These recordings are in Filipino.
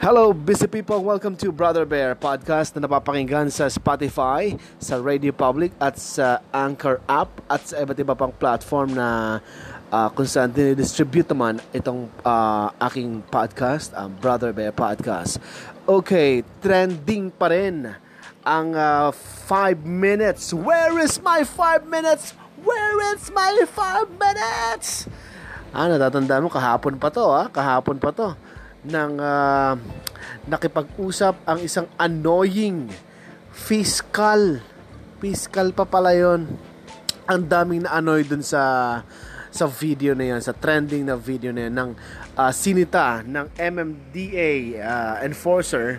Hello, busy people. Welcome to Brother Bear podcast na napapakinggan sa Spotify, sa Radio Public at sa Anchor app at sa iba't iba pang platform na uh, kung saan dinidistribute naman itong uh, aking podcast, ang Brother Bear podcast. Okay, trending pa rin ang 5 uh, minutes. Where is my 5 minutes? Where is my 5 minutes? Ah, natatanda mo, kahapon pa to, ah. Kahapon pa to ng uh, nakipag-usap ang isang annoying fiscal fiscal pa pala yon ang daming na-annoy dun sa sa video na yan, sa trending na video na yan ng uh, sinita ng MMDA uh, enforcer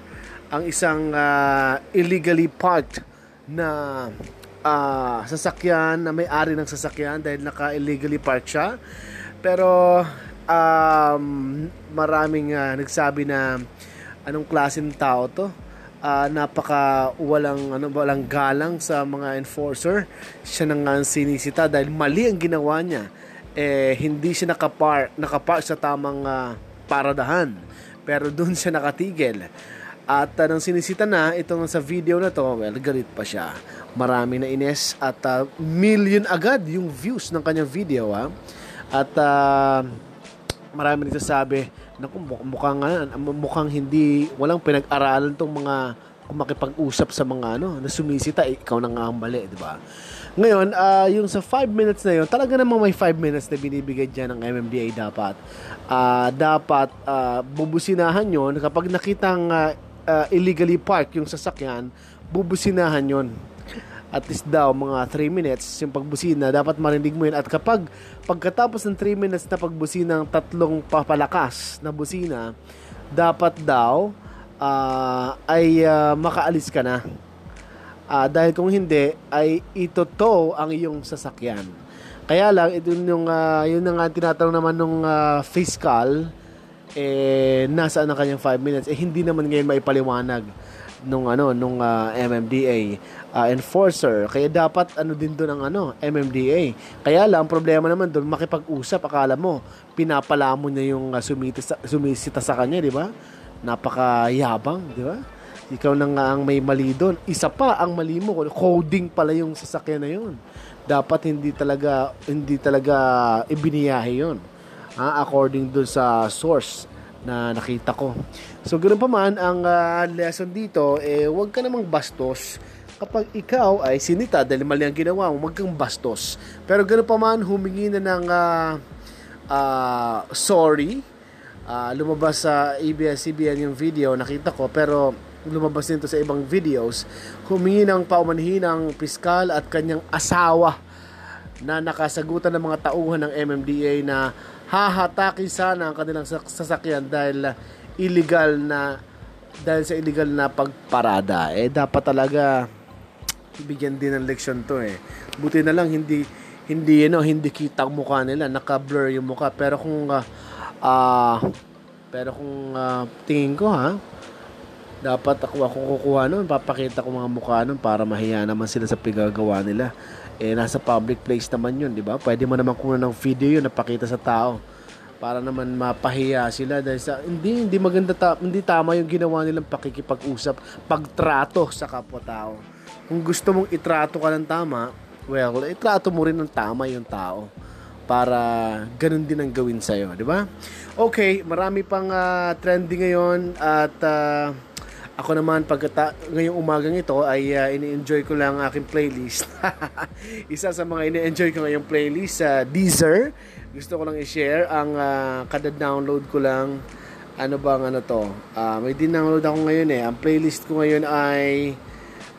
ang isang uh, illegally parked na uh, sasakyan na may-ari ng sasakyan dahil naka-illegally parked siya. Pero um, maraming uh, nagsabi na anong klaseng tao to. Uh, napaka walang ano walang galang sa mga enforcer. Siya nang nga sinisita dahil mali ang ginawa niya. Eh hindi siya nakapar nakapar sa tamang uh, paradahan. Pero doon siya nakatigil. At uh, nang sinisita na, itong sa video na to, well, galit pa siya. Marami na ines at uh, million agad yung views ng kanyang video. Ha? At uh, marami nagsasabi na mukhang, mukhang hindi, walang pinag-aralan tong mga makipag-usap sa mga ano, na sumisita, eh, ikaw na nga ang mali, di ba? Ngayon, uh, yung sa 5 minutes na yun, talaga namang may 5 minutes na binibigay dyan ng MMDA dapat. Uh, dapat uh, bubusinahan yon kapag nakitang uh, uh, illegally park yung sasakyan, bubusinahan yon at least daw mga 3 minutes yung pagbusina, dapat marinig mo yun. At kapag pagkatapos ng 3 minutes na pagbusina ng tatlong papalakas na busina, dapat daw uh, ay uh, makaalis ka na. Uh, dahil kung hindi, ay itoto ang iyong sasakyan. Kaya lang, ito yung, uh, yun na nga tinatanong naman nung uh, fiscal, eh, nasaan ang kanyang 5 minutes? Eh, hindi naman ngayon maipaliwanag nung ano nung uh, MMDA uh, enforcer. Kaya dapat ano din doon ang ano MMDA kaya lang problema naman doon makipag-usap akala mo pinapala mo niya yung uh, sumita, sumisita sa kanya di ba? Napakayabang di ba? Ikaw na nga ang may mali doon. Isa pa ang mali mo coding pala yung sasakyan na yun. Dapat hindi talaga hindi talaga ibiniyahe ha, according doon sa source na nakita ko. So, ganoon pa man, ang uh, lesson dito, eh, huwag ka namang bastos kapag ikaw ay sinita dahil mali ang ginawa mo, huwag kang bastos. Pero ganoon pa man, humingi na ng uh, uh, sorry. Uh, lumabas sa ABS-CBN yung video, nakita ko, pero lumabas din to sa ibang videos. Humingi ng paumanhin ng piskal at kanyang asawa na nakasagutan ng mga tauhan ng MMDA na hahatakin sana ang kanilang sasakyan dahil illegal na dahil sa illegal na pagparada. Eh dapat talaga bigyan din ng leksyon to eh. Buti na lang hindi hindi ano hindi kita ang mukha nila. Naka-blur yung mukha. Pero kung uh, uh, pero kung uh, tingin ko ha dapat ako ako kukuha noon papakita ko mga mukha noon para mahiya naman sila sa pigagawa nila eh nasa public place naman yun, di ba? Pwede mo naman kuha ng video yun, napakita sa tao para naman mapahiya sila dahil sa hindi hindi maganda ta, hindi tama yung ginawa nilang pakikipag-usap, pagtrato sa kapwa-tao. Kung gusto mong itrato ka ng tama, well, itrato mo rin ng tama yung tao para ganun din ang gawin sa iyo, di ba? Okay, marami pang uh, trending ngayon at uh, ako naman pagkata ngayong umagang ito ay uh, ini-enjoy ko lang ang aking playlist. Isa sa mga ini-enjoy ko ngayong playlist sa uh, Deezer. Gusto ko lang i-share ang uh, kada download ko lang ano bang ano to. Uh, may din-download ako ngayon eh. Ang playlist ko ngayon ay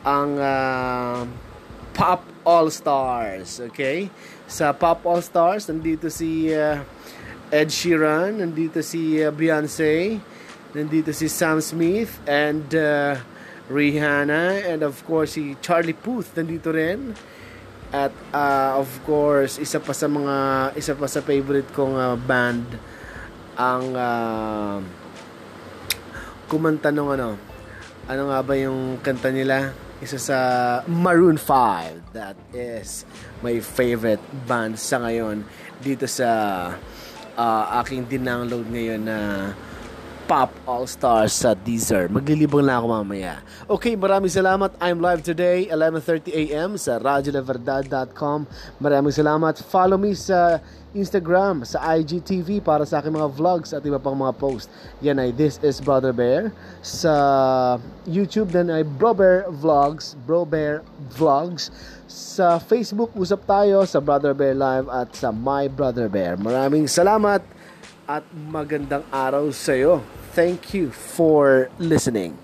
ang uh, Pop All Stars, okay? Sa Pop All Stars nandito si uh, Ed Sheeran, nandito si uh, Beyonce, Nandito si Sam Smith and uh, Rihanna and of course si Charlie Puth nandito rin. At uh, of course, isa pa sa mga isa pa sa favorite kong uh, band ang uh, kumanta nung ano. Ano nga ba yung kanta nila? Isa sa Maroon 5. That is my favorite band sa ngayon dito sa uh, aking dinownload ngayon na Pop All Stars sa Deezer. Maglilibang lang ako mamaya. Okay, maraming salamat. I'm live today, 11.30 a.m. sa radiolaverdad.com. Maraming salamat. Follow me sa Instagram, sa IGTV para sa aking mga vlogs at iba pang mga post. Yan ay This is Brother Bear. Sa YouTube din ay Bro Bear Vlogs, Bro Bear Vlogs. Sa Facebook, usap tayo sa Brother Bear Live at sa My Brother Bear. Maraming salamat at magandang araw sa iyo. Thank you for listening.